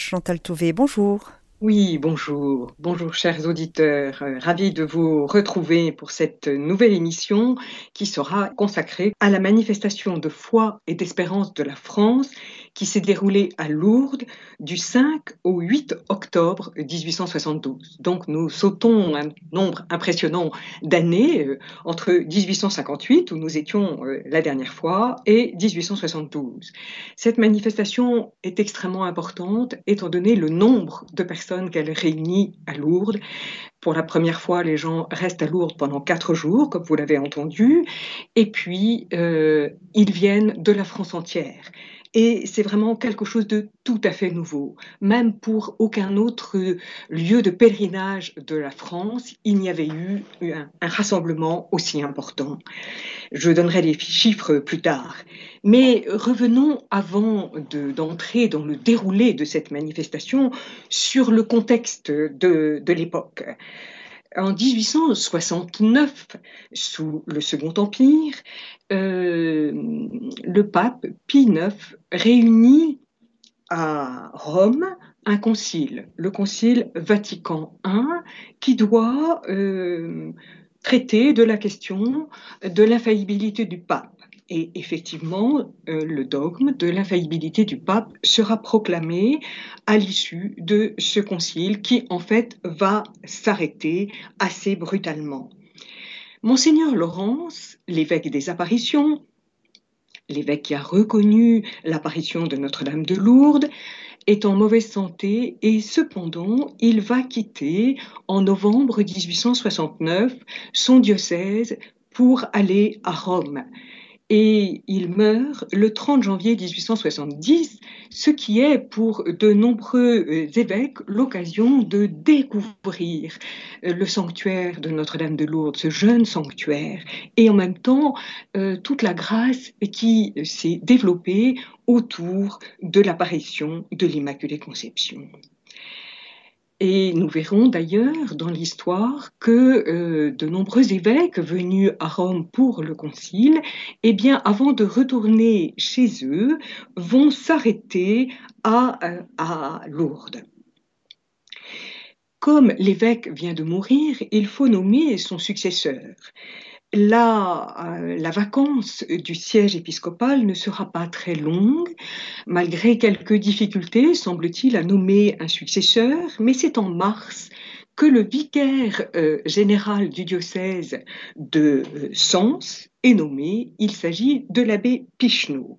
Chantal Touvet. Bonjour. Oui, bonjour. Bonjour chers auditeurs. Euh, ravi de vous retrouver pour cette nouvelle émission qui sera consacrée à la manifestation de foi et d'espérance de la France qui s'est déroulée à Lourdes du 5 au 8 octobre 1872. Donc nous sautons un nombre impressionnant d'années euh, entre 1858 où nous étions euh, la dernière fois et 1872. Cette manifestation est extrêmement importante étant donné le nombre de personnes qu'elle réunit à Lourdes. Pour la première fois, les gens restent à Lourdes pendant quatre jours, comme vous l'avez entendu, et puis euh, ils viennent de la France entière. Et c'est vraiment quelque chose de tout à fait nouveau. Même pour aucun autre lieu de pèlerinage de la France, il n'y avait eu un, rassemblement aussi important. Je donnerai les chiffres plus tard. Mais revenons avant d'entrer dans le déroulé de cette manifestation sur le contexte de, l'époque. En 1869, sous le Second Empire, euh, le pape Pie IX réunit à Rome un concile, le concile Vatican I, qui doit euh, traiter de la question de l'infaillibilité du pape. Et effectivement, euh, le dogme de l'infaillibilité du pape sera proclamé à l'issue de ce concile qui, en fait, va s'arrêter assez brutalement. Monseigneur Laurence, l'évêque des apparitions, l'évêque qui a reconnu l'apparition de Notre-Dame de Lourdes, est en mauvaise santé et cependant il va quitter en novembre 1869 son diocèse pour aller à Rome et il meurt le 30 janvier 1870, ce qui est pour de nombreux euh, évêques l'occasion de découvrir euh, le sanctuaire de Notre-Dame de Lourdes, ce jeune sanctuaire, et en même temps euh, toute la grâce qui s'est développée autour de l'apparition de l'Immaculée Conception. Et nous verrons d'ailleurs dans l'histoire que euh, de nombreux évêques venus à Rome pour le concile, eh bien, avant de retourner chez eux, vont s'arrêter à, euh, à Lourdes. Comme l'évêque vient de mourir, il faut nommer son successeur la, euh, la vacance du siège épiscopal ne sera pas très longue, malgré quelques difficultés, semble-t-il, à nommer un successeur, mais c'est en mars que le vicaire euh, général du diocèse de euh, Sens est nommé. Il s'agit de l'abbé Picheneau.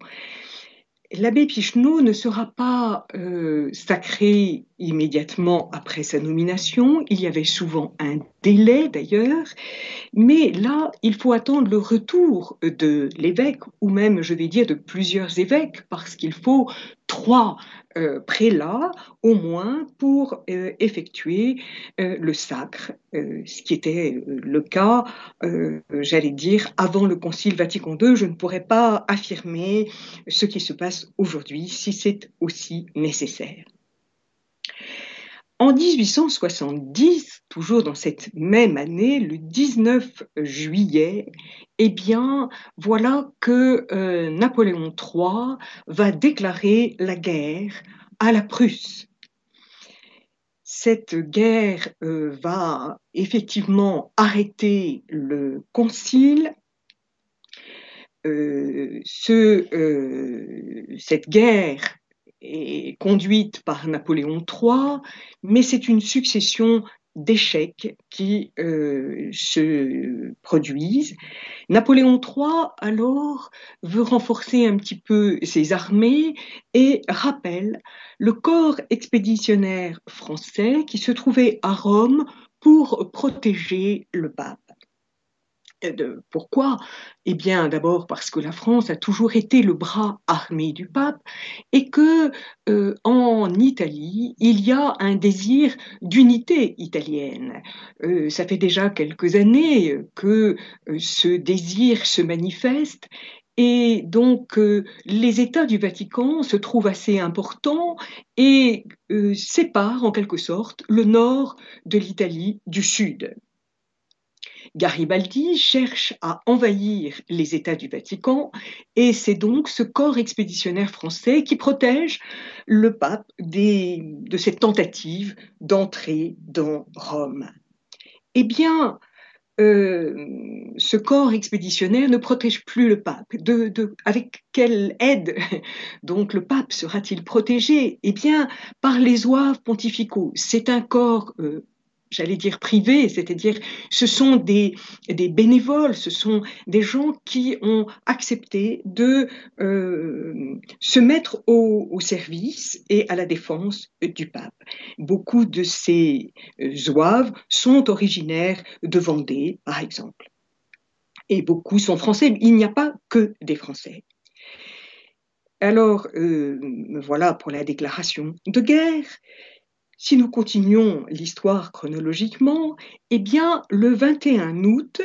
L'abbé Picheneau ne sera pas euh, sacré immédiatement après sa nomination, il y avait souvent un délai d'ailleurs, mais là, il faut attendre le retour de l'évêque, ou même, je vais dire, de plusieurs évêques, parce qu'il faut trois euh, prélats au moins pour euh, effectuer euh, le sacre, ce qui était le cas, j'allais dire, avant le Concile Vatican II. Je ne pourrais pas affirmer ce qui se passe aujourd'hui si c'est aussi nécessaire. En 1870, toujours dans cette même année, le 19 juillet, eh bien, voilà que euh, Napoléon III va déclarer la guerre à la Prusse. Cette guerre euh, va effectivement arrêter le concile. Euh, cette guerre est conduite par Napoléon III, mais c'est une succession d'échecs qui euh, se produisent. Napoléon III, alors, veut renforcer un petit peu ses armées et rappelle le corps expéditionnaire français qui se trouvait à Rome pour protéger le pape. Pourquoi? Eh bien, d'abord parce que la France a toujours été le bras armé du pape et que euh, en Italie, il y a un désir d'unité italienne. Euh, ça fait déjà quelques années que euh, ce désir se manifeste et donc, les États du Vatican se trouvent assez importants et séparent en quelque sorte le nord de l'Italie du sud. Garibaldi cherche à envahir les États du Vatican et c'est donc ce corps expéditionnaire français qui protège le pape de cette tentative d'entrer dans Rome. Eh bien, euh, ce corps expéditionnaire ne protège plus le pape. avec quelle aide donc le pape sera-t-il protégé? Eh bien, par les oeuvres pontificaux. C'est un corps euh, j'allais dire privés, c'est-à-dire ce sont des, bénévoles, ce sont des gens qui ont accepté de euh, se mettre au, au, service et à la défense du pape. Beaucoup de ces euh, zouaves sont originaires de Vendée, par exemple. Et beaucoup sont français. Il n'y a pas que des Français. Alors, euh, voilà pour la déclaration de guerre. Si nous continuons l'histoire chronologiquement, eh bien, le 21 août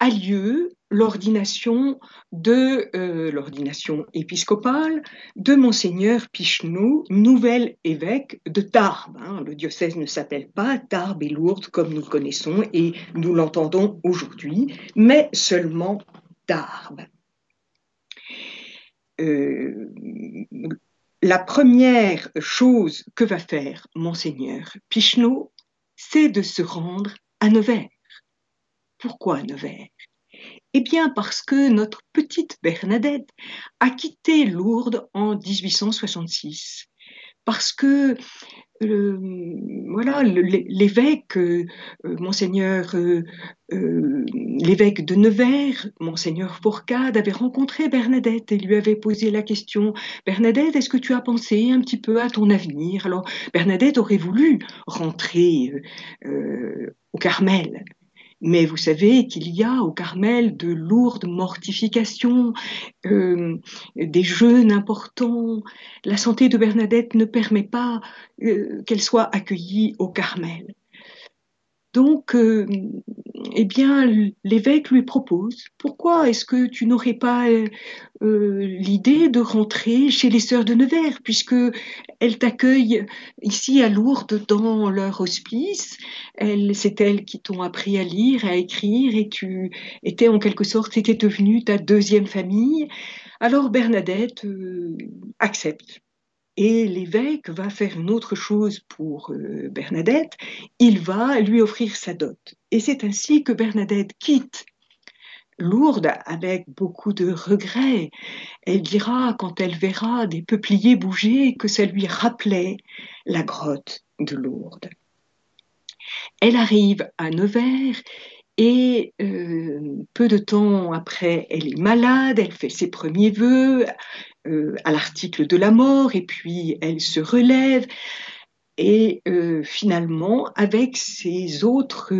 a lieu l'ordination euh, épiscopale de monseigneur Picheneau, nouvel évêque de Tarbes. Hein. Le diocèse ne s'appelle pas Tarbes et Lourdes comme nous le connaissons et nous l'entendons aujourd'hui, mais seulement Tarbes. Euh, la première chose que va faire monseigneur Picheneau, c'est de se rendre à Nevers. Pourquoi Nevers? Eh bien parce que notre petite Bernadette a quitté Lourdes en 1866, parce que voilà, l'évêque, euh, euh, monseigneur, euh, l'évêque de Nevers, monseigneur Fourcade, avait rencontré Bernadette et lui avait posé la question Bernadette, est-ce que tu as pensé un petit peu à ton avenir? Alors Bernadette aurait voulu rentrer au Carmel, mais vous savez qu'il y a au Carmel de lourdes mortifications, euh, des jeûnes importants. La santé de Bernadette ne permet pas euh, qu'elle soit accueillie au Carmel. Donc, euh, eh bien, l'évêque lui propose, pourquoi est-ce que tu n'aurais pas euh, euh, l'idée de rentrer chez les sœurs de Nevers, puisque elles t'accueillent ici à Lourdes dans leur hospice, c'est elles qui t'ont appris à lire, à écrire, et tu étais en quelque sorte, c'était devenu ta deuxième famille. Alors Bernadette accepte et l'évêque va faire une autre chose pour euh, Bernadette, il va lui offrir sa dot. Et c'est ainsi que Bernadette quitte Lourdes avec beaucoup de regrets. Elle dira, quand elle verra des peupliers bouger, que ça lui rappelait la grotte de Lourdes. Elle arrive à Nevers et euh, peu de temps après, elle est malade, elle fait ses premiers vœux à l'article de la mort, et puis elle se relève. Et euh, finalement, avec ses autres,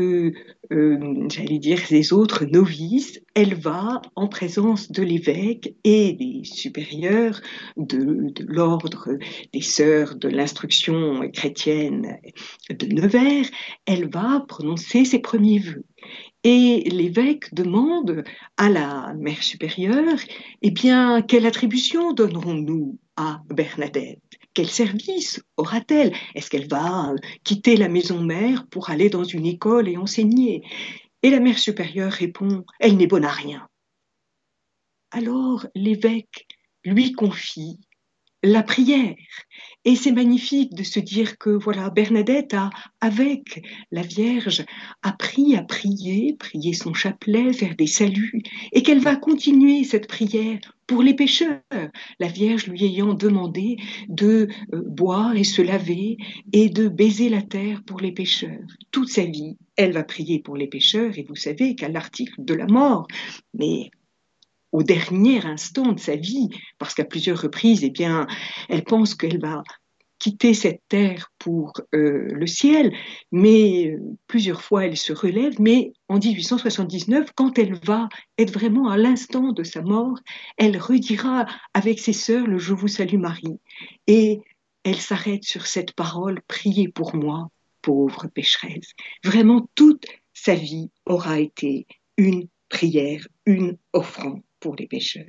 j'allais dire, ses autres novices, elle va, en présence de l'évêque et des supérieurs de, de l'ordre des sœurs de l'instruction chrétienne de Nevers, elle va prononcer ses premiers vœux. Et l'évêque demande à la mère supérieure, eh bien, quelle attribution donnerons-nous à Bernadette? Quel service aura-t-elle? Est-ce qu'elle va quitter la maison mère pour aller dans une école et enseigner? Et la mère supérieure répond, elle n'est bonne à rien. Alors l'évêque lui confie la prière. Et c'est magnifique de se dire que voilà, Bernadette a, avec la Vierge, appris à prier, prier son chapelet, faire des saluts, et qu'elle va continuer cette prière pour les pécheurs, la Vierge lui ayant demandé de euh, boire et se laver et de baiser la terre pour les pécheurs. Toute sa vie, elle va prier pour les pécheurs, et vous savez qu'à l'article de la mort, mais au dernier instant de sa vie, parce qu'à plusieurs reprises, eh bien, elle pense qu'elle va quitter cette terre pour euh, le ciel, mais euh, plusieurs fois elle se relève, mais en 1879, quand elle va être vraiment à l'instant de sa mort, elle redira avec ses sœurs le Je vous salue Marie, et elle s'arrête sur cette parole, priez pour moi, pauvre pécheresse. Vraiment, toute sa vie aura été une prière, une offrande pour les pêcheurs.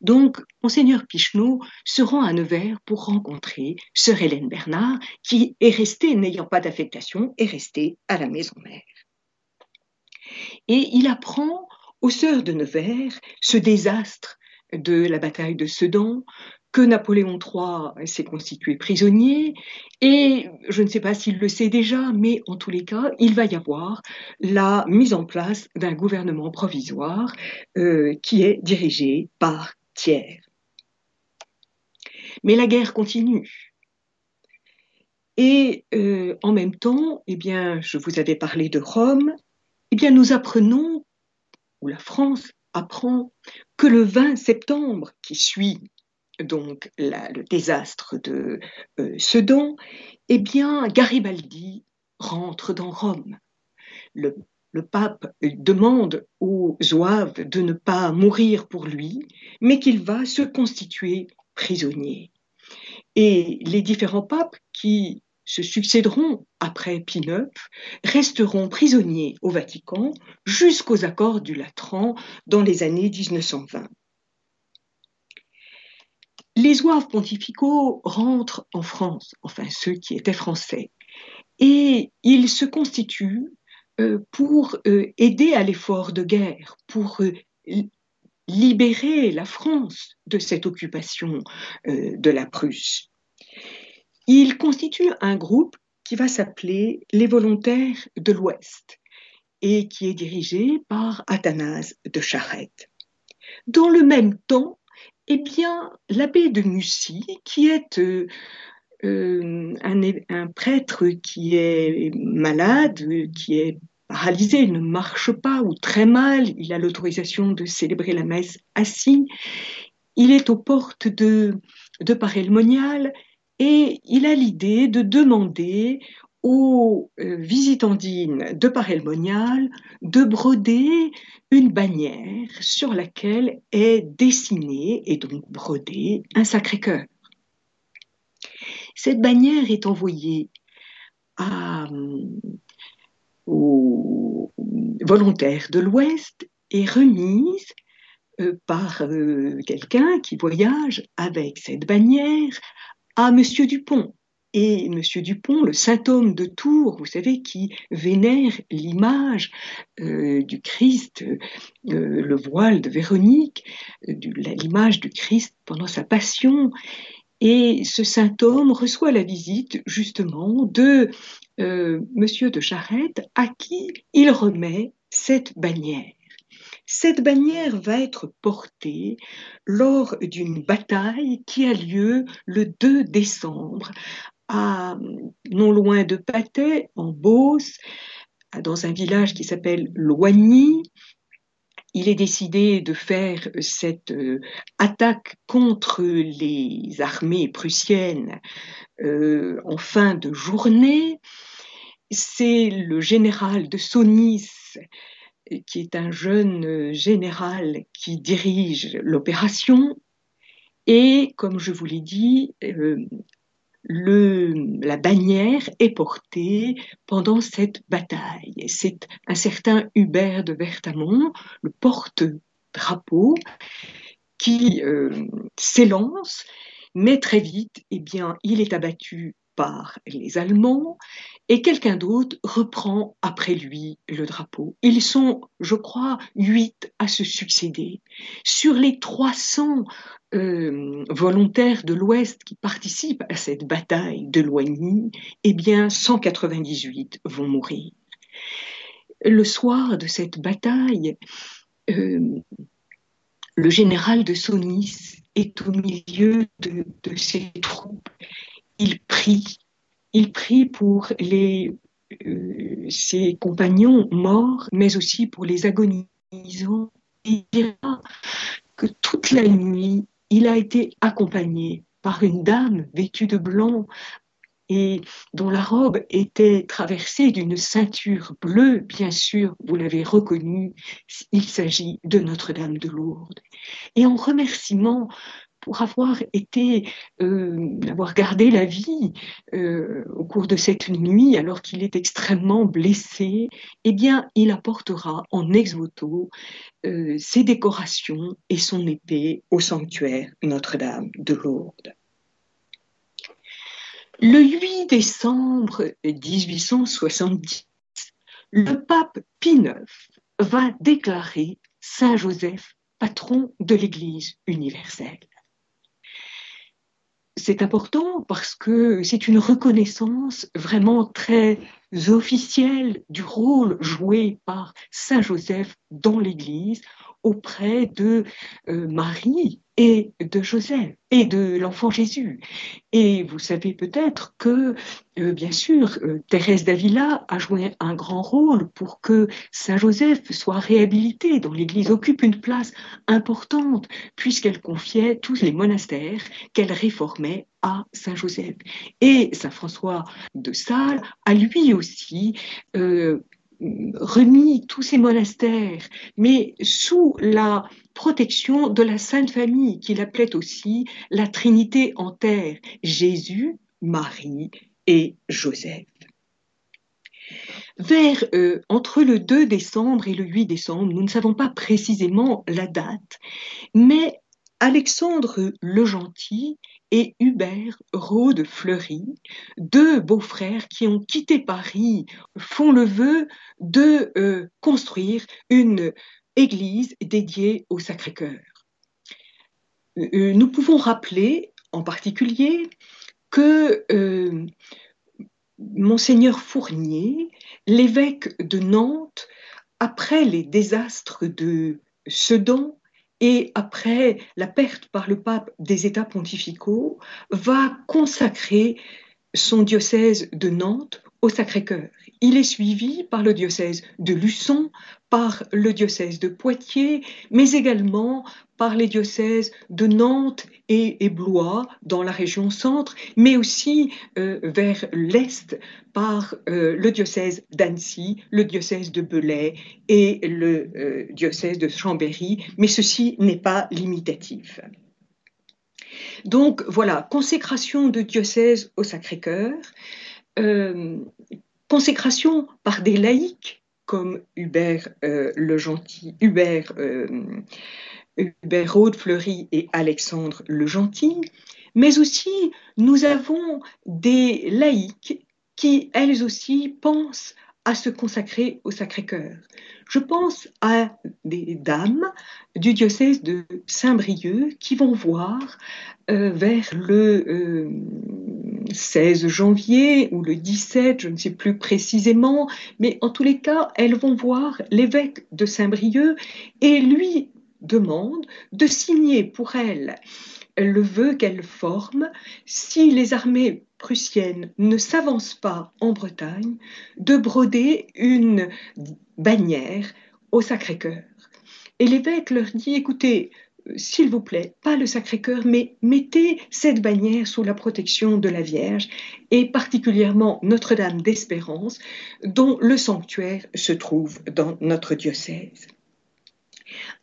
Donc, Monseigneur Picheneau se rend à Nevers pour rencontrer Sœur Hélène Bernard, qui est restée, n'ayant pas d'affectation, est restée à la maison mère. et il apprend aux sœurs de Nevers ce désastre de la bataille de Sedan, que Napoléon III s'est constitué prisonnier et je ne sais pas s'il le sait déjà, mais en tous les cas, il va y avoir la mise en place d'un gouvernement provisoire euh, qui est dirigé par Thiers. Mais la guerre continue. Et euh, en même temps, eh bien, je vous avais parlé de Rome, eh bien, nous apprenons, ou la France apprend, que le 20 septembre qui suit donc le désastre de euh, Sedan, eh bien, Garibaldi rentre dans Rome. Le, pape demande aux zouaves de ne pas mourir pour lui, mais qu'il va se constituer prisonnier. Et les différents papes qui se succéderont après IX resteront prisonniers au Vatican jusqu'aux accords du Latran dans les années 1920 les zouaves pontificaux rentrent en France, enfin ceux qui étaient français, et ils se constituent euh, pour euh, aider à l'effort de guerre, pour euh, libérer la France de cette occupation de la Prusse. Ils constituent un groupe qui va s'appeler les volontaires de l'Ouest et qui est dirigé par Athanase de Charette. Dans le même temps, eh bien, l'abbé de Mussy, qui est euh, euh, un, prêtre qui est malade, qui est paralysé, il ne marche pas ou très mal, il a l'autorisation de célébrer la messe assis, il est aux portes de, de Paray-le-Monial et il a l'idée de demander aux euh, visitandines de Paray-le-Monial de broder une bannière sur laquelle est dessiné et donc brodé un Sacré-Cœur. Cette bannière est envoyée euh, aux volontaires de l'Ouest et remise euh, par quelqu'un qui voyage avec cette bannière à Monsieur Dupont, et M. Dupont, le saint homme de Tours, vous savez, qui vénère l'image euh, du Christ, euh, le voile de Véronique, euh, l'image du Christ pendant sa passion. Et ce saint homme reçoit la visite justement de M. de Charette, à qui il remet cette bannière. Cette bannière va être portée lors d'une bataille qui a lieu le 2 décembre à, non loin de Patay, en Beauce, dans un village qui s'appelle Loigny. Il est décidé de faire cette euh, attaque contre les armées prussiennes euh, en fin de journée. C'est le général de Saunis, qui est un jeune général qui dirige l'opération. Et comme je vous l'ai dit, euh, la bannière est portée pendant cette bataille. C'est un certain Hubert de Vertamont, le porte-drapeau, qui euh, s'élance, mais très vite, eh bien, il est abattu par les Allemands et quelqu'un d'autre reprend après lui le drapeau. Ils sont, je crois, huit à se succéder. Sur les 300 euh, volontaires de l'Ouest qui participent à cette bataille de Loigny, eh bien 198 vont mourir. Le soir de cette bataille, euh, le général de Saunis est au milieu de, ses troupes. Il prie, il prie pour les, euh, ses compagnons morts, mais aussi pour les agonisants. Il dira que toute la nuit, il a été accompagné par une dame vêtue de blanc et dont la robe était traversée d'une ceinture bleue, bien sûr, vous l'avez reconnu, il s'agit de Notre-Dame de Lourdes. Et en remerciement pour avoir été, euh, avoir gardé la vie euh, au cours de cette nuit alors qu'il est extrêmement blessé, eh bien, il apportera en ex-voto euh, ses décorations et son épée au sanctuaire Notre-Dame de Lourdes. Le 8 décembre 1870, le pape Pie IX va déclarer Saint Joseph patron de l'Église universelle. C'est important parce que c'est une reconnaissance vraiment très officielle du rôle joué par Saint Joseph dans l'Église auprès de euh, Marie et de Joseph et de l'enfant Jésus. Et vous savez peut-être que, euh, bien sûr, euh, Thérèse d'Avila a joué un grand rôle pour que Saint Joseph soit réhabilité dans l'Église, occupe une place importante, puisqu'elle confiait tous les monastères qu'elle réformait Saint Joseph. Et Saint François de Sales a lui aussi euh, remis tous ces monastères, mais sous la protection de la Sainte Famille, qu'il appelait aussi la Trinité en terre, Jésus, Marie et Joseph. Vers euh, entre le 2 décembre et le 8 décembre, nous ne savons pas précisément la date, mais Alexandre le Gentil et Hubert Rode Fleury, deux beaux-frères qui ont quitté Paris, font le vœu de euh, construire une église dédiée au Sacré-Cœur. Euh, nous pouvons rappeler en particulier que euh, monseigneur Fournier, l'évêque de Nantes, après les désastres de Sedan, et après la perte par le pape des États pontificaux, va consacrer son diocèse de Nantes au Sacré-Cœur. Il est suivi par le diocèse de Luçon, par le diocèse de Poitiers, mais également par les diocèses de Nantes et, Blois dans la région centre, mais aussi euh, vers l'est par euh, le diocèse d'Annecy, le diocèse de Belay et le euh, diocèse de Chambéry, mais ceci n'est pas limitatif. Donc voilà, consécration de diocèse au Sacré-Cœur, consécration par des laïcs comme Hubert le Gentil, Hubert Hubert Rode Fleury et Alexandre le Gentil, mais aussi nous avons des laïcs qui, elles aussi, pensent à se consacrer au Sacré-Cœur. Je pense à des dames du diocèse de Saint-Brieuc qui vont voir euh, vers le 16 euh, janvier ou le 17, je ne sais plus précisément, mais en tous les cas, elles vont voir l'évêque de Saint-Brieuc et lui demande de signer pour elle le vœu qu'elle forme, si les armées prussiennes ne s'avancent pas en Bretagne, de broder une bannière au Sacré-Cœur. Et l'évêque leur dit, écoutez, s'il vous plaît, pas le Sacré-Cœur, mais mettez cette bannière sous la protection de la Vierge, et particulièrement Notre-Dame d'Espérance, dont le sanctuaire se trouve dans notre diocèse.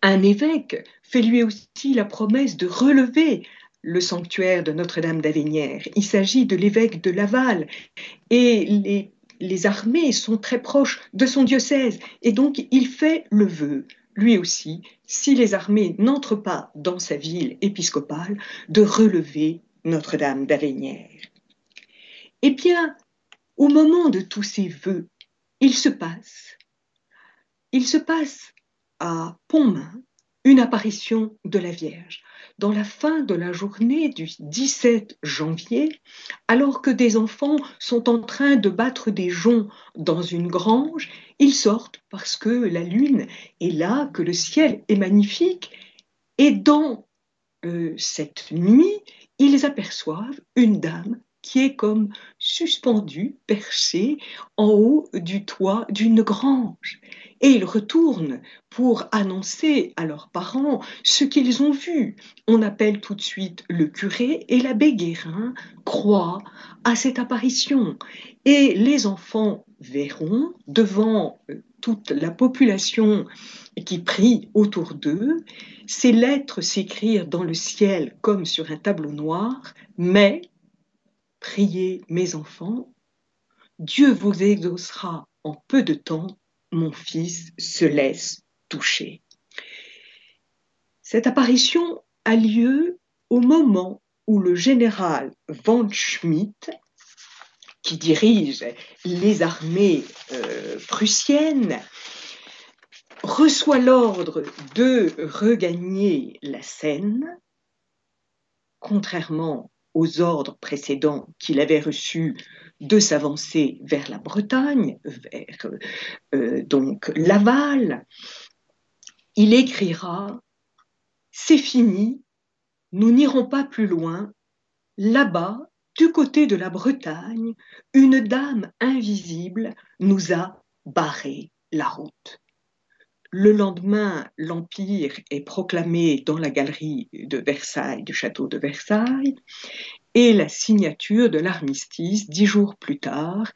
Un évêque fait lui aussi la promesse de relever le sanctuaire de Notre-Dame d'Avenière. Il s'agit de l'évêque de Laval et les, les, armées sont très proches de son diocèse et donc il fait le vœu, lui aussi, si les armées n'entrent pas dans sa ville épiscopale, de relever Notre-Dame d'Avenière. Eh bien, au moment de tous ces vœux, il se passe, il se passe à Pontmain une apparition de la Vierge. Dans la fin de la journée du 17 janvier, alors que des enfants sont en train de battre des joncs dans une grange, ils sortent parce que la lune est là, que le ciel est magnifique, et dans euh, cette nuit, ils aperçoivent une dame qui est comme suspendue, perchée en haut du toit d'une grange et ils retournent pour annoncer à leurs parents ce qu'ils ont vu. On appelle tout de suite le curé et l'abbé Guérin croient à cette apparition. Et les enfants verront devant euh, toute la population qui prie autour d'eux, ces lettres s'écrire dans le ciel comme sur un tableau noir, mais priez mes enfants, Dieu vous exaucera en peu de temps. Mon fils se laisse toucher. Cette apparition a lieu au moment où le général Van Schmidt, qui dirige les armées euh, prussiennes, reçoit l'ordre de regagner la Seine, contrairement aux ordres précédents qu'il avait reçus de s'avancer vers la Bretagne, vers euh, donc Laval, il écrira C'est fini, nous n'irons pas plus loin. Là-bas, du côté de la Bretagne, une dame invisible nous a barré la route. Le lendemain, l'Empire est proclamé dans la galerie de Versailles, du château de Versailles, et la signature de l'armistice, dix jours plus tard,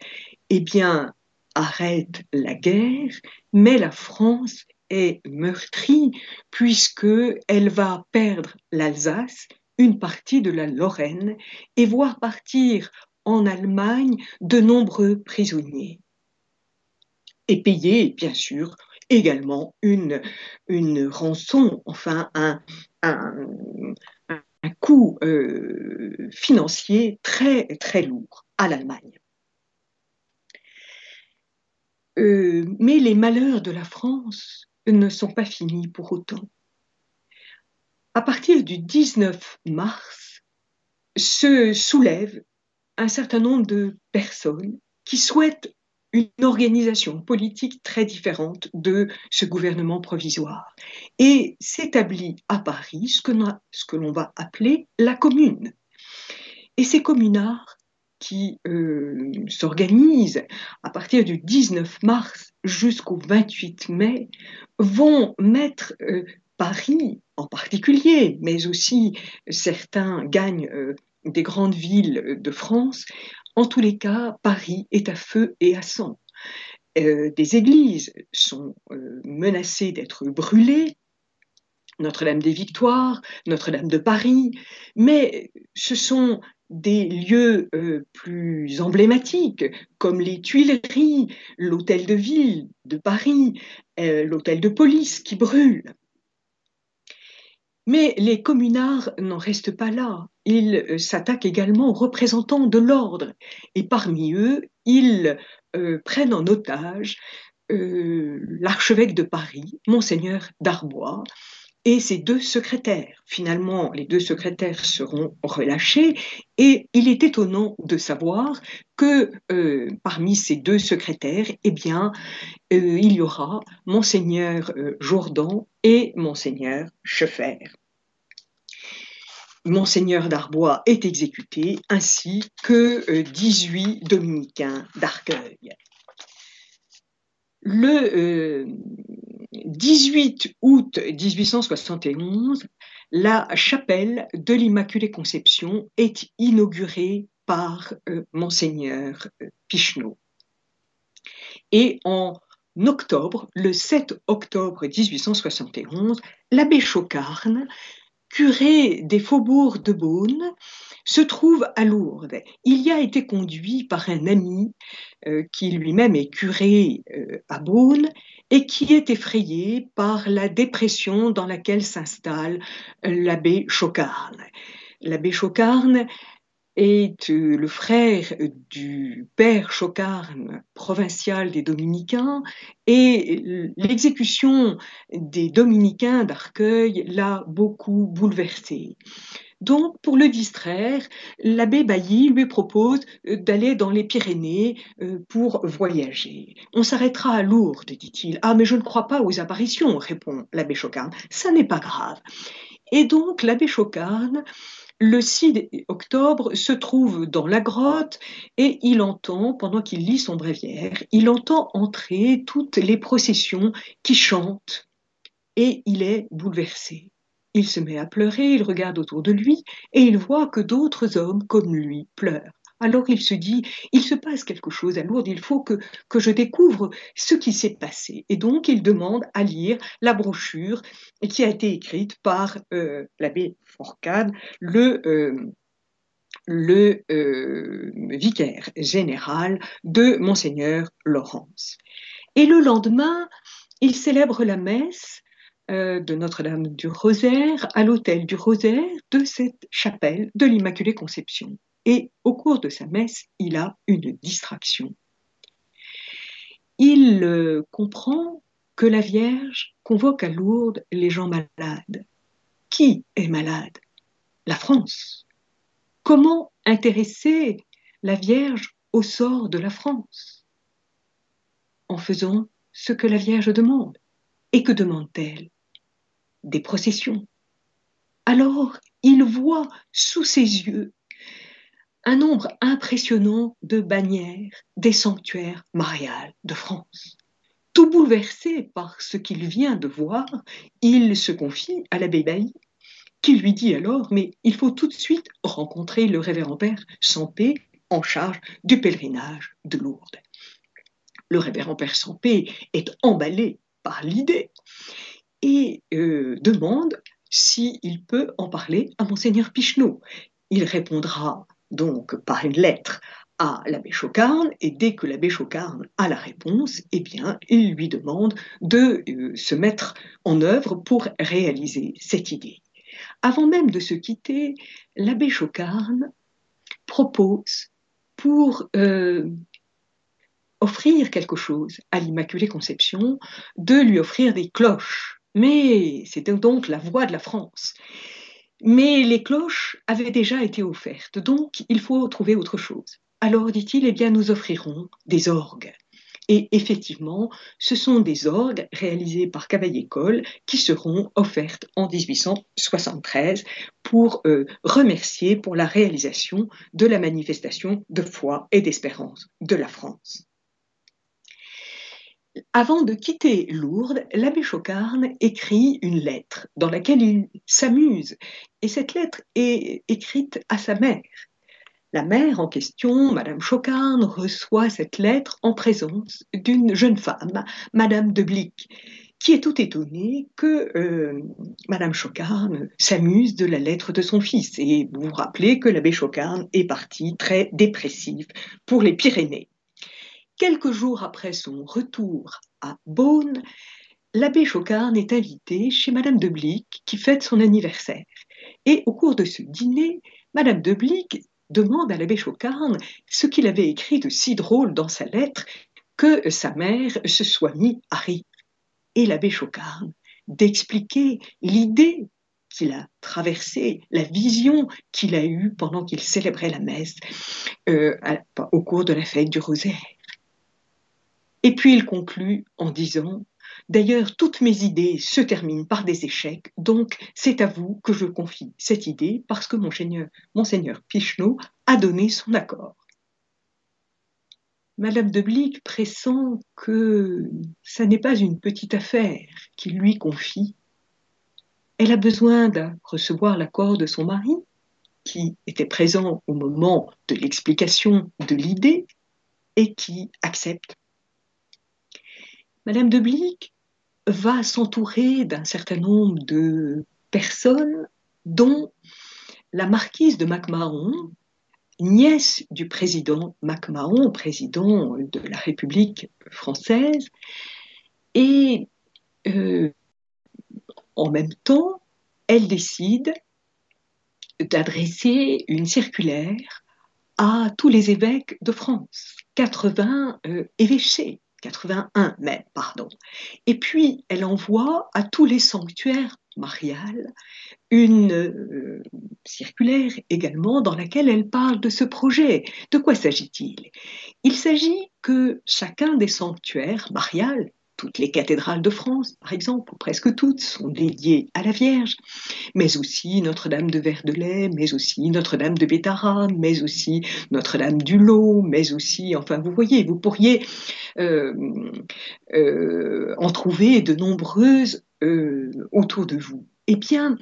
eh bien, arrête la guerre, mais la France est meurtrie puisque elle va perdre l'Alsace, une partie de la Lorraine et voir partir en Allemagne de nombreux prisonniers. Et payer bien sûr également une, une rançon, enfin un, un, coût euh, financier très, très lourd à l'Allemagne. Euh, mais les malheurs de la France ne sont pas finis pour autant. À partir du 19 mars, se soulève un certain nombre de personnes qui souhaitent une organisation politique très différente de ce gouvernement provisoire. Et s'établit à Paris ce que, l'on va appeler la commune. Et ces communards qui euh, s'organisent à partir du 19 mars jusqu'au 28 mai vont mettre euh, Paris en particulier, mais aussi certains gagnent euh, des grandes villes de France, en tous les cas, Paris est à feu et à sang. Euh, des églises sont euh, menacées d'être brûlées, Notre-Dame des Victoires, Notre-Dame de Paris, mais ce sont des lieux euh, plus emblématiques comme les Tuileries, l'hôtel de ville de Paris, l'hôtel de police qui brûle. Mais les communards n'en restent pas là. Ils euh, s'attaquent également aux représentants de l'ordre. Et parmi eux, ils euh, prennent en otage euh, l'archevêque de Paris, monseigneur d'Arbois, et ses deux secrétaires. Finalement, les deux secrétaires seront relâchés et il est étonnant de savoir que parmi ces deux secrétaires, eh bien, il y aura monseigneur Jourdan et monseigneur Scheffer. Monseigneur d'Arbois est exécuté, ainsi que 18 dominicains d'Arcueil. Le 18 août 1871, la chapelle de l'Immaculée Conception est inaugurée par euh, monseigneur euh, Pichneau. Et en octobre, le 7 octobre 1871, l'abbé Chocarne, curé des faubourgs de Beaune, se trouve à Lourdes. Il y a été conduit par un ami euh, qui lui-même est curé euh, à Beaune et qui est effrayé par la dépression dans laquelle s'installe euh, l'abbé Chocarne. L'abbé Chocarne est le frère du père Chocarne, provincial des dominicains, et l'exécution des dominicains d'Arcueil l'a beaucoup bouleversé. Donc, pour le distraire, l'abbé Bailly lui propose d'aller dans les Pyrénées euh, pour voyager. On s'arrêtera à Lourdes, dit-il. Ah, mais je ne crois pas aux apparitions, répond l'abbé Chocarne. Ça n'est pas grave. Et donc, l'abbé Chocarne le 6 octobre se trouve dans la grotte et il entend, pendant qu'il lit son bréviaire, il entend entrer toutes les processions qui chantent et il est bouleversé. Il se met à pleurer, il regarde autour de lui et il voit que d'autres hommes comme lui pleurent. Alors il se dit, il se passe quelque chose à Lourdes, il faut que, je découvre ce qui s'est passé. Et donc il demande à lire la brochure qui a été écrite par euh, l'abbé Forcade, le, euh, euh, vicaire général de monseigneur Laurence. Et le lendemain, il célèbre la messe de Notre-Dame du Rosaire à l'hôtel du Rosaire de cette chapelle de l'Immaculée Conception et au cours de sa messe, il a une distraction. Il euh, comprend que la Vierge convoque à Lourdes les gens malades. Qui est malade? La France. Comment intéresser la Vierge au sort de la France? En faisant ce que la Vierge demande. Et que demande-t-elle? Des processions. Alors il voit sous ses yeux un nombre impressionnant de bannières des sanctuaires mariales de France. Tout bouleversé par ce qu'il vient de voir, il se confie à l'abbé Bailly, qui lui dit alors Mais il faut tout de suite rencontrer le révérend père Sampé en charge du pèlerinage de Lourdes. Le révérend père Sampé est emballé par l'idée et euh, demande s'il peut en parler à monseigneur Pichneau. Il répondra donc par une lettre à l'abbé Chocarne et dès que l'abbé Chocarne a la réponse, eh bien, il lui demande de euh, se mettre en œuvre pour réaliser cette idée. Avant même de se quitter, l'abbé Chocarne propose pour euh, offrir quelque chose à l'Immaculée Conception, de lui offrir des cloches. Mais c'était donc la voix de la France. Mais les cloches avaient déjà été offertes, donc il faut trouver autre chose. Alors, dit-il, eh bien, nous offrirons des orgues. Et effectivement, ce sont des orgues réalisés par Cavaillé-Coll qui seront offertes en 1873 pour euh, remercier pour la réalisation de la manifestation de foi et d'espérance de la France. Avant de quitter Lourdes, l'abbé Chocarne écrit une lettre dans laquelle il s'amuse. Et cette lettre est écrite à sa mère. La mère en question, Madame Chocarne, reçoit cette lettre en présence d'une jeune femme, Madame de Blic, qui est tout étonnée que euh, Madame Chocarne s'amuse de la lettre de son fils. Et vous vous rappelez que l'abbé Chocarne est parti très dépressif pour les Pyrénées. Quelques jours après son retour à Beaune, l'abbé Chocarne est invité chez Madame de Blic qui fête son anniversaire. Et au cours de ce dîner, Madame de Blic demande à l'abbé Chocarne ce qu'il avait écrit de si drôle dans sa lettre que sa mère se soit mis à rire. Et l'abbé Chocarne d'expliquer l'idée qu'il a traversée, la vision qu'il a eue pendant qu'il célébrait la messe euh, au cours de la fête du rosaire. Et puis il conclut en disant D'ailleurs, toutes mes idées se terminent par des échecs, donc c'est à vous que je confie cette idée parce que monseigneur, monseigneur Pichneau a donné son accord. Madame de Blic pressent que ça n'est pas une petite affaire qu'il lui confie. Elle a besoin de recevoir l'accord de son mari, qui était présent au moment de l'explication de l'idée et qui accepte Madame de Blic va s'entourer d'un certain nombre de personnes, dont la marquise de MacMahon, nièce du président MacMahon, président de la République française, et euh, en même temps, elle décide d'adresser une circulaire à tous les évêques de France, 80 euh, évêchés 81 même, pardon. Et puis, elle envoie à tous les sanctuaires mariales une euh, circulaire également dans laquelle elle parle de ce projet. De quoi s'agit-il? Il s'agit que chacun des sanctuaires mariales toutes les cathédrales de France, par exemple, ou presque toutes, sont dédiées à la Vierge, mais aussi Notre-Dame de Verdelais, mais aussi Notre-Dame de Bétarade, mais aussi Notre-Dame du Lot, mais aussi, enfin, vous voyez, vous pourriez euh, euh, en trouver de nombreuses euh, autour de vous. Eh bien,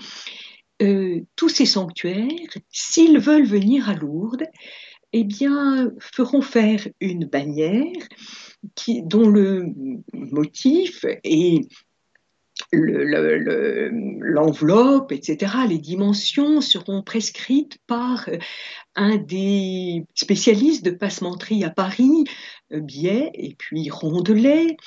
tous ces sanctuaires, s'ils veulent venir à Lourdes, eh bien, feront faire une bannière dont le motif et l'enveloppe, etc., les dimensions seront prescrites par un des spécialistes de passementerie à Paris, euh, Biais et puis Rondelet.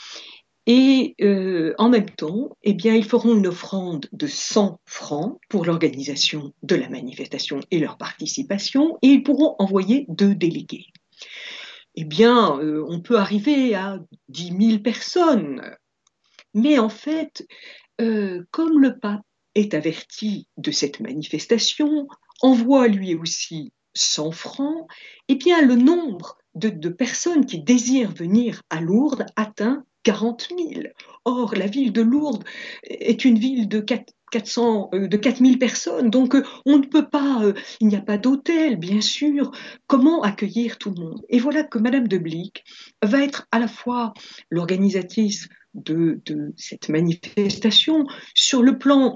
Et euh, en même temps, eh bien, ils feront une offrande de 100 francs pour l'organisation de la manifestation et leur participation, et ils pourront envoyer deux délégués eh bien, euh, on peut arriver à 10 000 personnes. Mais en fait, euh, comme le pape est averti de cette manifestation, envoie lui aussi 100 francs, eh bien le nombre de, de personnes qui désirent venir à Lourdes atteint 40 000. Or, la ville de Lourdes est une ville de 4, 400, euh, de 4000 personnes. Donc, euh, on ne peut pas, euh, il n'y a pas d'hôtel, bien sûr. Comment accueillir tout le monde? Et voilà que Madame de Blic va être à la fois l'organisatrice de, de, cette manifestation sur le plan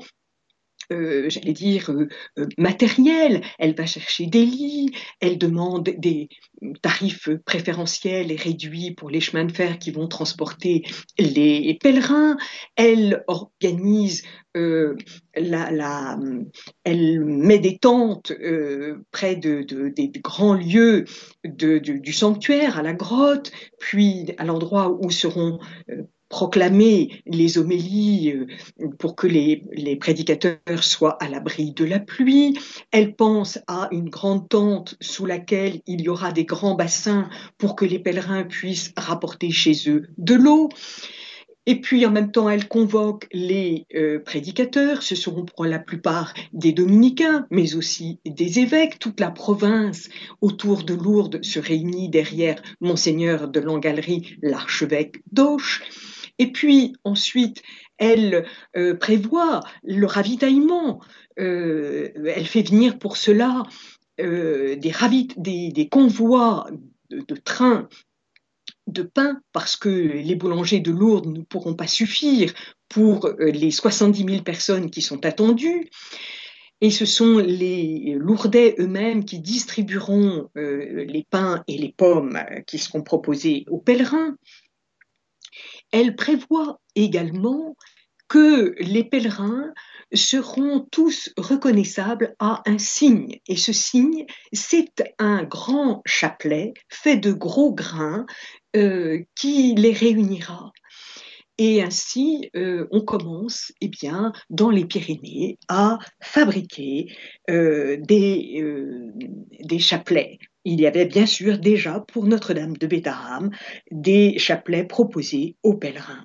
euh, j'allais dire, euh, euh, matérielle. Elle va chercher des lits, elle demande des tarifs préférentiels et réduits pour les chemins de fer qui vont transporter les pèlerins. Elle organise la, elle met des tentes près de, de, des grands lieux du, sanctuaire, à la grotte, puis à l'endroit où seront proclamer les homélies euh, pour que les, prédicateurs soient à l'abri de la pluie. Elle pense à une grande tente sous laquelle il y aura des grands bassins pour que les pèlerins puissent rapporter chez eux de l'eau. Et puis en même temps, elle convoque les euh, prédicateurs, ce seront pour la plupart des dominicains, mais aussi des évêques. Toute la province autour de Lourdes se réunit derrière monseigneur de Langalerie, l'archevêque d'Auch. Et puis ensuite, elle euh, prévoit le ravitaillement. Euh, elle fait venir pour cela euh, des, convois de, de trains de pain parce que les boulangers de Lourdes ne pourront pas suffire pour les 70 000 personnes qui sont attendues. Et ce sont les Lourdais eux-mêmes qui distribueront les pains et les pommes qui seront proposés aux pèlerins. Elle prévoit également que les pèlerins seront tous reconnaissables à un signe. Et ce signe, c'est un grand chapelet fait de gros grains euh, qui les réunira. Et ainsi, euh, on commence eh bien, dans les Pyrénées à fabriquer euh, des, des chapelets il y avait bien sûr déjà pour Notre-Dame de Bétarame des chapelets proposés aux pèlerins.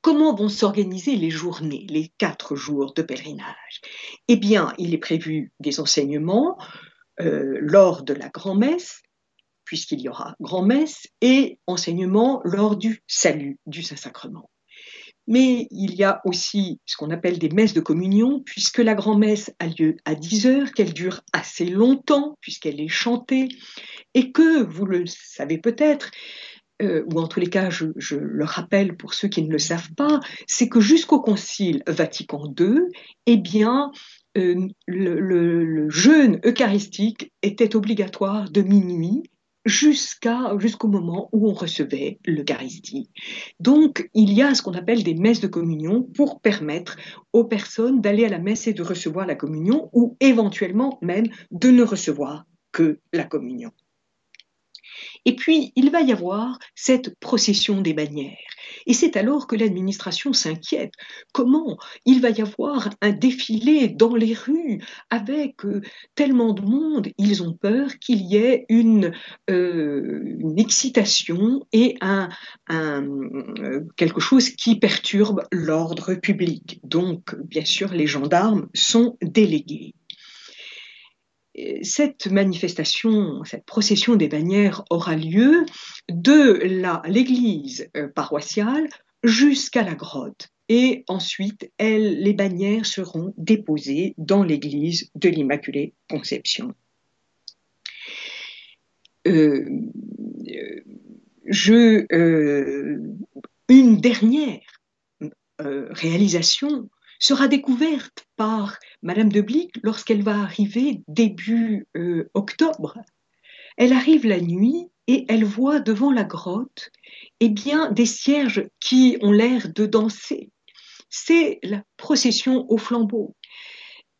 Comment vont s'organiser les journées, les quatre jours de pèlerinage? Eh bien, il est prévu des enseignements euh, lors de la grand-messe, puisqu'il y aura grand-messe, et enseignements lors du salut du Saint-Sacrement. Mais il y a aussi ce qu'on appelle des messes de communion, puisque la grand-messe a lieu à 10 heures, qu'elle dure assez longtemps, puisqu'elle est chantée, et que, vous le savez peut-être, euh, ou en tous les cas, je, le rappelle pour ceux qui ne le savent pas, c'est que jusqu'au Concile Vatican II, eh bien, euh, le jeûne eucharistique était obligatoire de minuit jusqu'à jusqu'au moment où on recevait l'Eucharistie. Donc, il y a ce qu'on appelle des messes de communion pour permettre aux personnes d'aller à la messe et de recevoir la communion ou éventuellement même de ne recevoir que la communion. Et puis, il va y avoir cette procession des bannières. Et c'est alors que l'administration s'inquiète. Comment il va y avoir un défilé dans les rues avec euh, tellement de monde? Ils ont peur qu'il y ait une, euh, excitation et un, euh, quelque chose qui perturbe l'ordre public. Donc, bien sûr, les gendarmes sont délégués cette manifestation, cette procession des bannières aura lieu de l'église euh, paroissiale jusqu'à la grotte. Et ensuite, les bannières seront déposées dans l'église de l'Immaculée Conception. Euh, je, euh, une dernière réalisation sera découverte par Madame de Blic lorsqu'elle va arriver début euh, octobre. Elle arrive la nuit et elle voit devant la grotte eh bien, des cierges qui ont l'air de danser. C'est la procession au flambeau.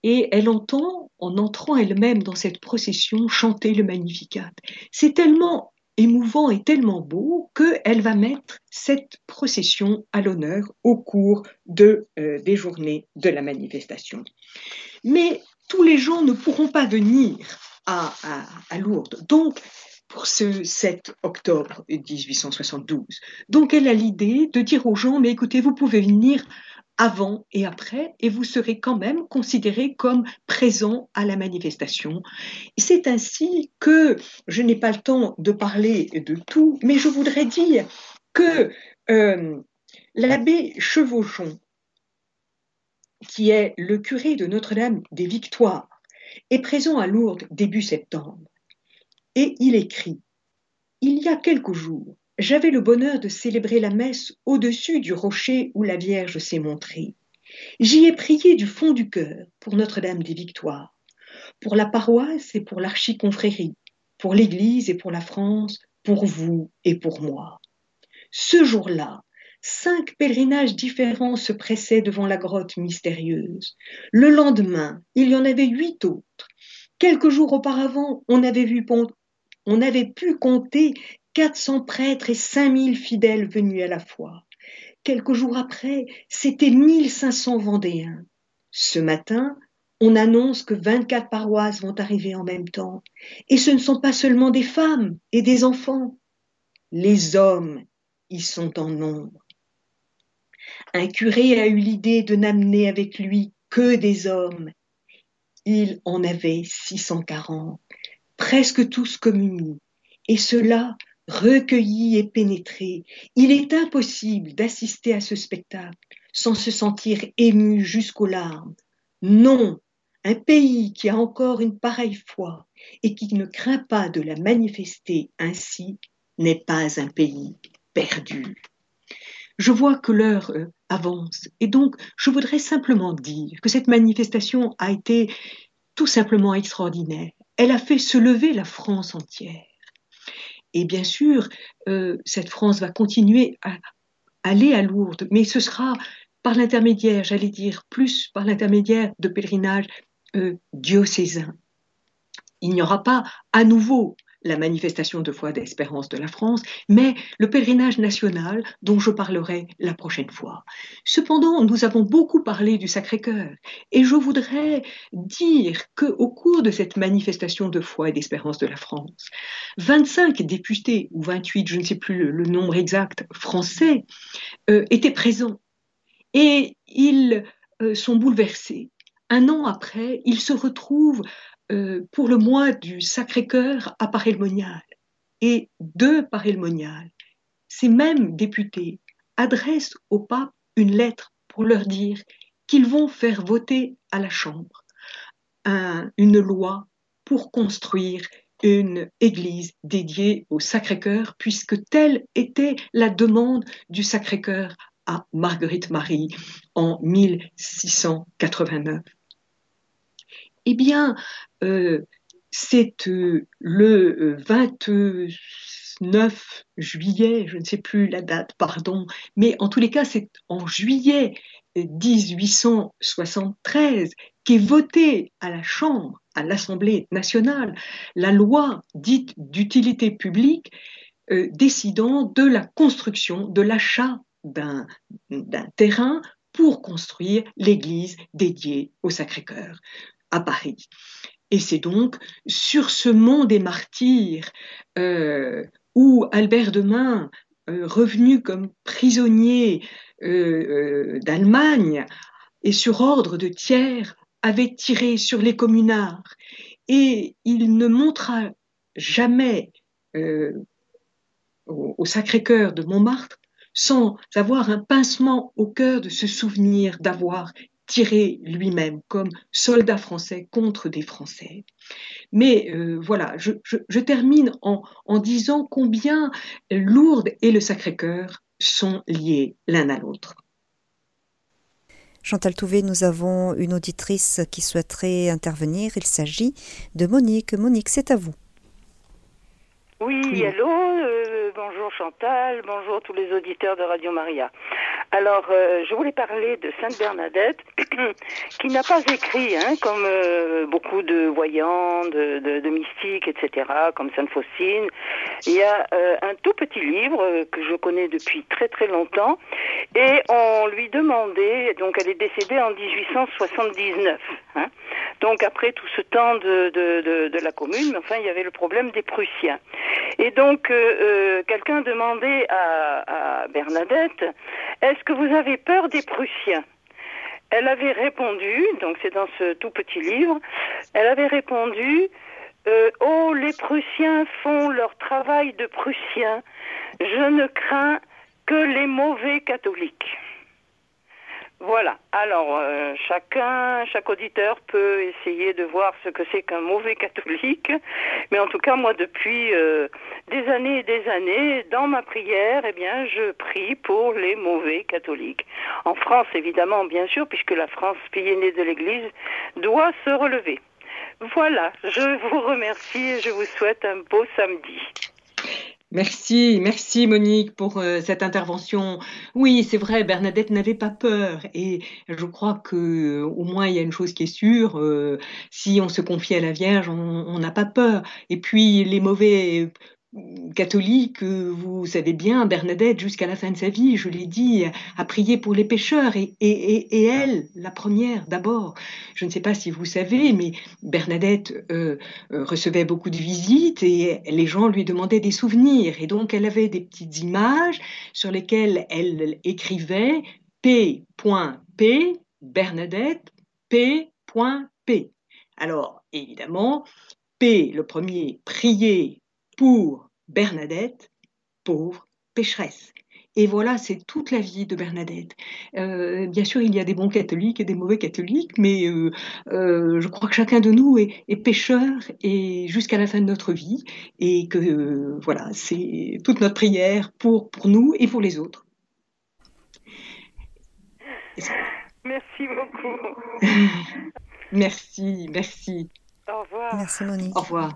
Et elle entend, en entrant elle-même dans cette procession, chanter le Magnificat. C'est tellement émouvant et tellement beau qu'elle va mettre cette procession à l'honneur au cours de, euh, des journées de la manifestation. Mais tous les gens ne pourront pas venir à, à, à Lourdes. Donc, pour ce 7 octobre 1872. Donc elle a l'idée de dire aux gens, mais écoutez, vous pouvez venir avant et après, et vous serez quand même considéré comme présent à la manifestation. C'est ainsi que je n'ai pas le temps de parler de tout, mais je voudrais dire que euh, l'abbé Chevauchon, qui est le curé de Notre-Dame des Victoires, est présent à Lourdes début septembre. Et il écrit Il y a quelques jours, j'avais le bonheur de célébrer la messe au-dessus du rocher où la Vierge s'est montrée. J'y ai prié du fond du cœur pour Notre-Dame des Victoires, pour la paroisse et pour l'archiconfrérie, pour l'Église et pour la France, pour vous et pour moi. Ce jour-là, cinq pèlerinages différents se pressaient devant la grotte mystérieuse. Le lendemain, il y en avait huit autres. Quelques jours auparavant, on avait, pu compter 400 prêtres et 5000 fidèles venus à la fois. Quelques jours après, c'était 1500 Vendéens. Ce matin, on annonce que 24 paroisses vont arriver en même temps. Et ce ne sont pas seulement des femmes et des enfants. Les hommes y sont en nombre. Un curé a eu l'idée de n'amener avec lui que des hommes. Il en avait 640, presque tous communis, et cela recueilli et pénétré, il est impossible d'assister à ce spectacle sans se sentir ému jusqu'aux larmes. Non, un pays qui a encore une pareille foi et qui ne craint pas de la manifester ainsi n'est pas un pays perdu. Je vois que l'heure euh, avance et donc je voudrais simplement dire que cette manifestation a été tout simplement extraordinaire. Elle a fait se lever la France entière. Et bien sûr, euh, cette France va continuer à aller à Lourdes, mais ce sera par l'intermédiaire, j'allais dire, plus par l'intermédiaire de pèlerinages euh, diocésains. Il n'y aura pas à nouveau la manifestation de foi d'espérance de la France, mais le pèlerinage national dont je parlerai la prochaine fois. Cependant, nous avons beaucoup parlé du Sacré-Cœur et je voudrais dire que au cours de cette manifestation de foi et d'espérance de la France, 25 députés ou 28, je ne sais plus le, nombre exact, français euh, étaient présents et ils euh, sont bouleversés. Un an après, ils se retrouvent euh, pour le mois du Sacré-Cœur à Paray-le-Monial. Et de Paray-le-Monial, ces mêmes députés adressent au pape une lettre pour leur dire qu'ils vont faire voter à la Chambre une loi pour construire une église dédiée au Sacré-Cœur, puisque telle était la demande du Sacré-Cœur à Marguerite Marie en 1689. Eh bien, euh, c'est euh, le 29 euh, juillet, je ne sais plus la date, pardon, mais en tous les cas, c'est en juillet 1873 qu'est votée à la Chambre, à l'Assemblée nationale, la loi dite d'utilité publique décidant de la construction, de l'achat d'un terrain pour construire l'église dédiée au Sacré-Cœur à Paris. Et c'est donc sur ce mont des martyrs euh, où Albert Demain, euh, revenu comme prisonnier euh, d'Allemagne et sur ordre de Thiers, avait tiré sur les communards. Et il ne montra jamais au Sacré-Cœur de Montmartre sans avoir un pincement au cœur de se souvenir d'avoir tiré lui-même comme soldat français contre des Français. Mais euh, voilà, je, termine en, en, disant combien Lourdes et le Sacré-Cœur sont liés l'un à l'autre. Chantal Touvé, nous avons une auditrice qui souhaiterait intervenir. Il s'agit de Monique. Monique, c'est à vous. Oui, allô, euh, bonjour Chantal, bonjour tous les auditeurs de Radio Maria. Alors, euh, je voulais parler de Sainte Bernadette, qui n'a pas écrit, hein, comme euh, beaucoup de voyants, de, mystiques, etc., comme Sainte Faustine. Il y a un tout petit livre que je connais depuis très très longtemps, et on lui demandait, donc elle est décédée en 1879, hein, Donc après tout ce temps de, la commune, mais enfin il y avait le problème des Prussiens. Et donc euh, quelqu'un demandait à, Bernadette, est-ce que vous avez peur des Prussiens? Elle avait répondu, donc c'est dans ce tout petit livre, elle avait répondu euh, Oh, les Prussiens font leur travail de Prussiens, je ne crains que les mauvais catholiques. Voilà. Alors, euh, chacun, chaque auditeur peut essayer de voir ce que c'est qu'un mauvais catholique. Mais en tout cas, moi, depuis euh, des années et des années, dans ma prière, eh bien, je prie pour les mauvais catholiques. En France, évidemment, bien sûr, puisque la France, pays aînée de l'Église, doit se relever. Voilà. Je vous remercie et je vous souhaite un beau samedi. Merci, merci Monique pour euh, cette intervention. Oui, c'est vrai, Bernadette n'avait pas peur et je crois que euh, au moins il y a une chose qui est sûre, euh, si on se confie à la Vierge, on n'a pas peur. Et puis les mauvais catholique, vous savez bien, Bernadette, jusqu'à la fin de sa vie, je l'ai dit, a prié pour les pécheurs, et, et, et, elle, la première d'abord. Je ne sais pas si vous savez, mais Bernadette euh, euh, recevait beaucoup de visites et les gens lui demandaient des souvenirs, et donc elle avait des petites images sur lesquelles elle écrivait P.P, Bernadette, P.P. Alors, évidemment, P, le premier, prier pour Bernadette, pauvre pécheresse. Et voilà, c'est toute la vie de Bernadette. Euh, bien sûr, il y a des bons catholiques et des mauvais catholiques, mais euh, euh, je crois que chacun de nous est, pécheur et jusqu'à la fin de notre vie, et que voilà, c'est toute notre prière pour, pour nous et pour les autres. Merci beaucoup. merci, merci. Au revoir. Merci Monique. Au revoir.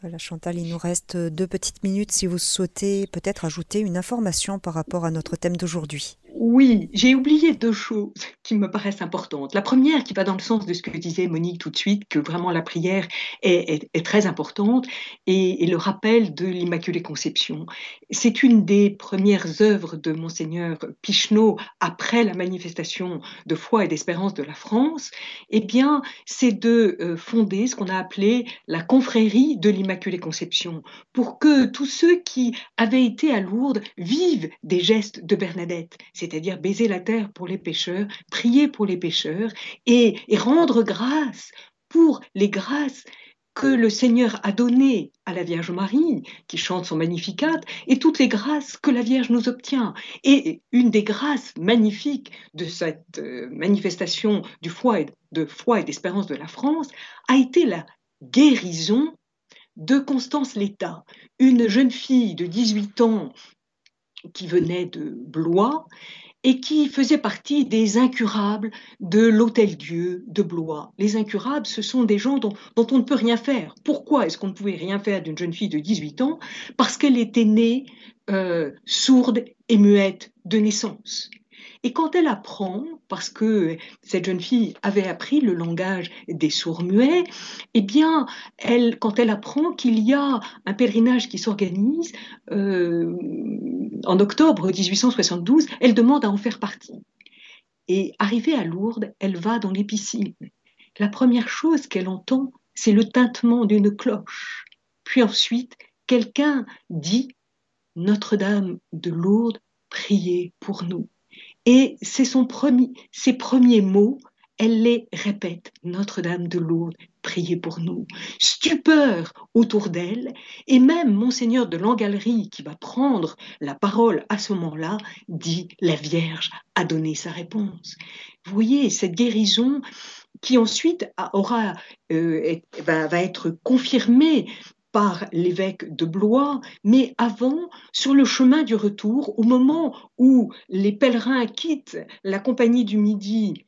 Voilà Chantal, il nous reste deux petites minutes si vous souhaitez peut-être ajouter une information par rapport à notre thème d'aujourd'hui. Oui, j'ai oublié deux choses qui me paraissent importantes. La première, qui va dans le sens de ce que disait Monique tout de suite, que vraiment la prière est, très importante, et, le rappel de l'Immaculée Conception. C'est une des premières œuvres de monseigneur Picheneau après la manifestation de foi et d'espérance de la France. Eh bien, c'est de euh, fonder ce qu'on a appelé la confrérie de l'Immaculée Conception, pour que tous ceux qui avaient été à Lourdes vivent des gestes de Bernadette c'est-à-dire baiser la terre pour les pécheurs, prier pour les pécheurs et, rendre grâce pour les grâces que le Seigneur a données à la Vierge Marie, qui chante son Magnificat, et toutes les grâces que la Vierge nous obtient. Et une des grâces magnifiques de cette euh, manifestation de foi et d'espérance de la France a été la guérison de Constance Létat, une jeune fille de 18 ans qui venait de Blois et qui faisait partie des incurables de l'Hôtel Dieu de Blois. Les incurables, ce sont des gens dont, on ne peut rien faire. Pourquoi est-ce qu'on ne pouvait rien faire d'une jeune fille de 18 ans? Parce qu'elle était née euh, sourde et muette de naissance. Et quand elle apprend, parce que cette jeune fille avait appris le langage des sourds-muets, eh bien, elle, quand elle apprend qu'il y a un pèlerinage qui s'organise euh, en octobre 1872, elle demande à en faire partie. Et arrivée à Lourdes, elle va dans les piscines. La première chose qu'elle entend, c'est le tintement d'une cloche. Puis ensuite, quelqu'un dit Notre-Dame de Lourdes, priez pour nous. Et c'est ses premiers mots, elle les répète. Notre-Dame de Lourdes, priez pour nous. Stupeur autour d'elle, et même Monseigneur de Langalerie, qui va prendre la parole à ce moment-là, dit La Vierge a donné sa réponse. Vous voyez, cette guérison qui ensuite aura, euh, va être confirmée par l'évêque de Blois, mais avant, sur le chemin du retour, au moment où les pèlerins quittent la compagnie du Midi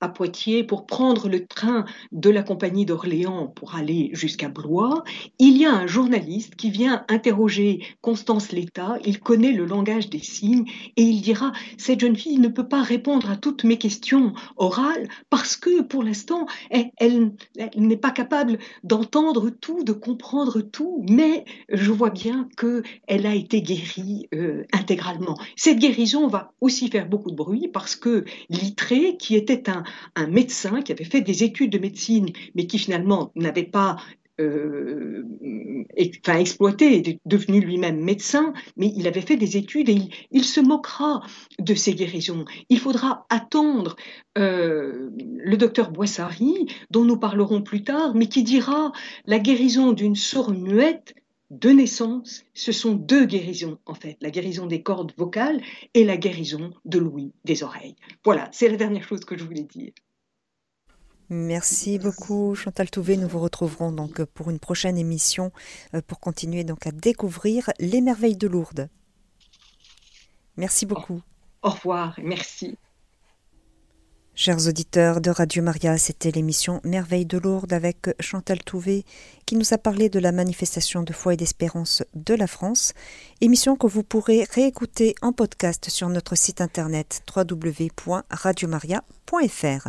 à Poitiers pour prendre le train de la compagnie d'Orléans pour aller jusqu'à Blois, il y a un journaliste qui vient interroger Constance Létat, il connaît le langage des signes et il dira cette jeune fille ne peut pas répondre à toutes mes questions orales parce que pour l'instant elle, n'est pas capable d'entendre tout, de comprendre tout, mais je vois bien que elle a été guérie euh, intégralement. Cette guérison va aussi faire beaucoup de bruit parce que Littré, qui était un un médecin qui avait fait des études de médecine, mais qui finalement n'avait pas euh, enfin exploité, est devenu lui-même médecin, mais il avait fait des études et il, se moquera de ces guérisons. Il faudra attendre euh, le docteur Boissary, dont nous parlerons plus tard, mais qui dira la guérison d'une sourde muette de naissance, ce sont deux guérisons en fait, la guérison des cordes vocales et la guérison de l'ouïe des oreilles. Voilà, c'est la dernière chose que je voulais dire. Merci beaucoup Chantal Touvé. Nous vous retrouverons donc pour une prochaine émission euh, pour continuer donc à découvrir les merveilles de Lourdes. Merci beaucoup. Au, revoir et merci. Chers auditeurs de Radio Maria, c'était l'émission Merveilles de Lourdes avec Chantal Touvé qui nous a parlé de la manifestation de foi et d'espérance de la France, émission que vous pourrez réécouter en podcast sur notre site internet www.radiomaria.fr.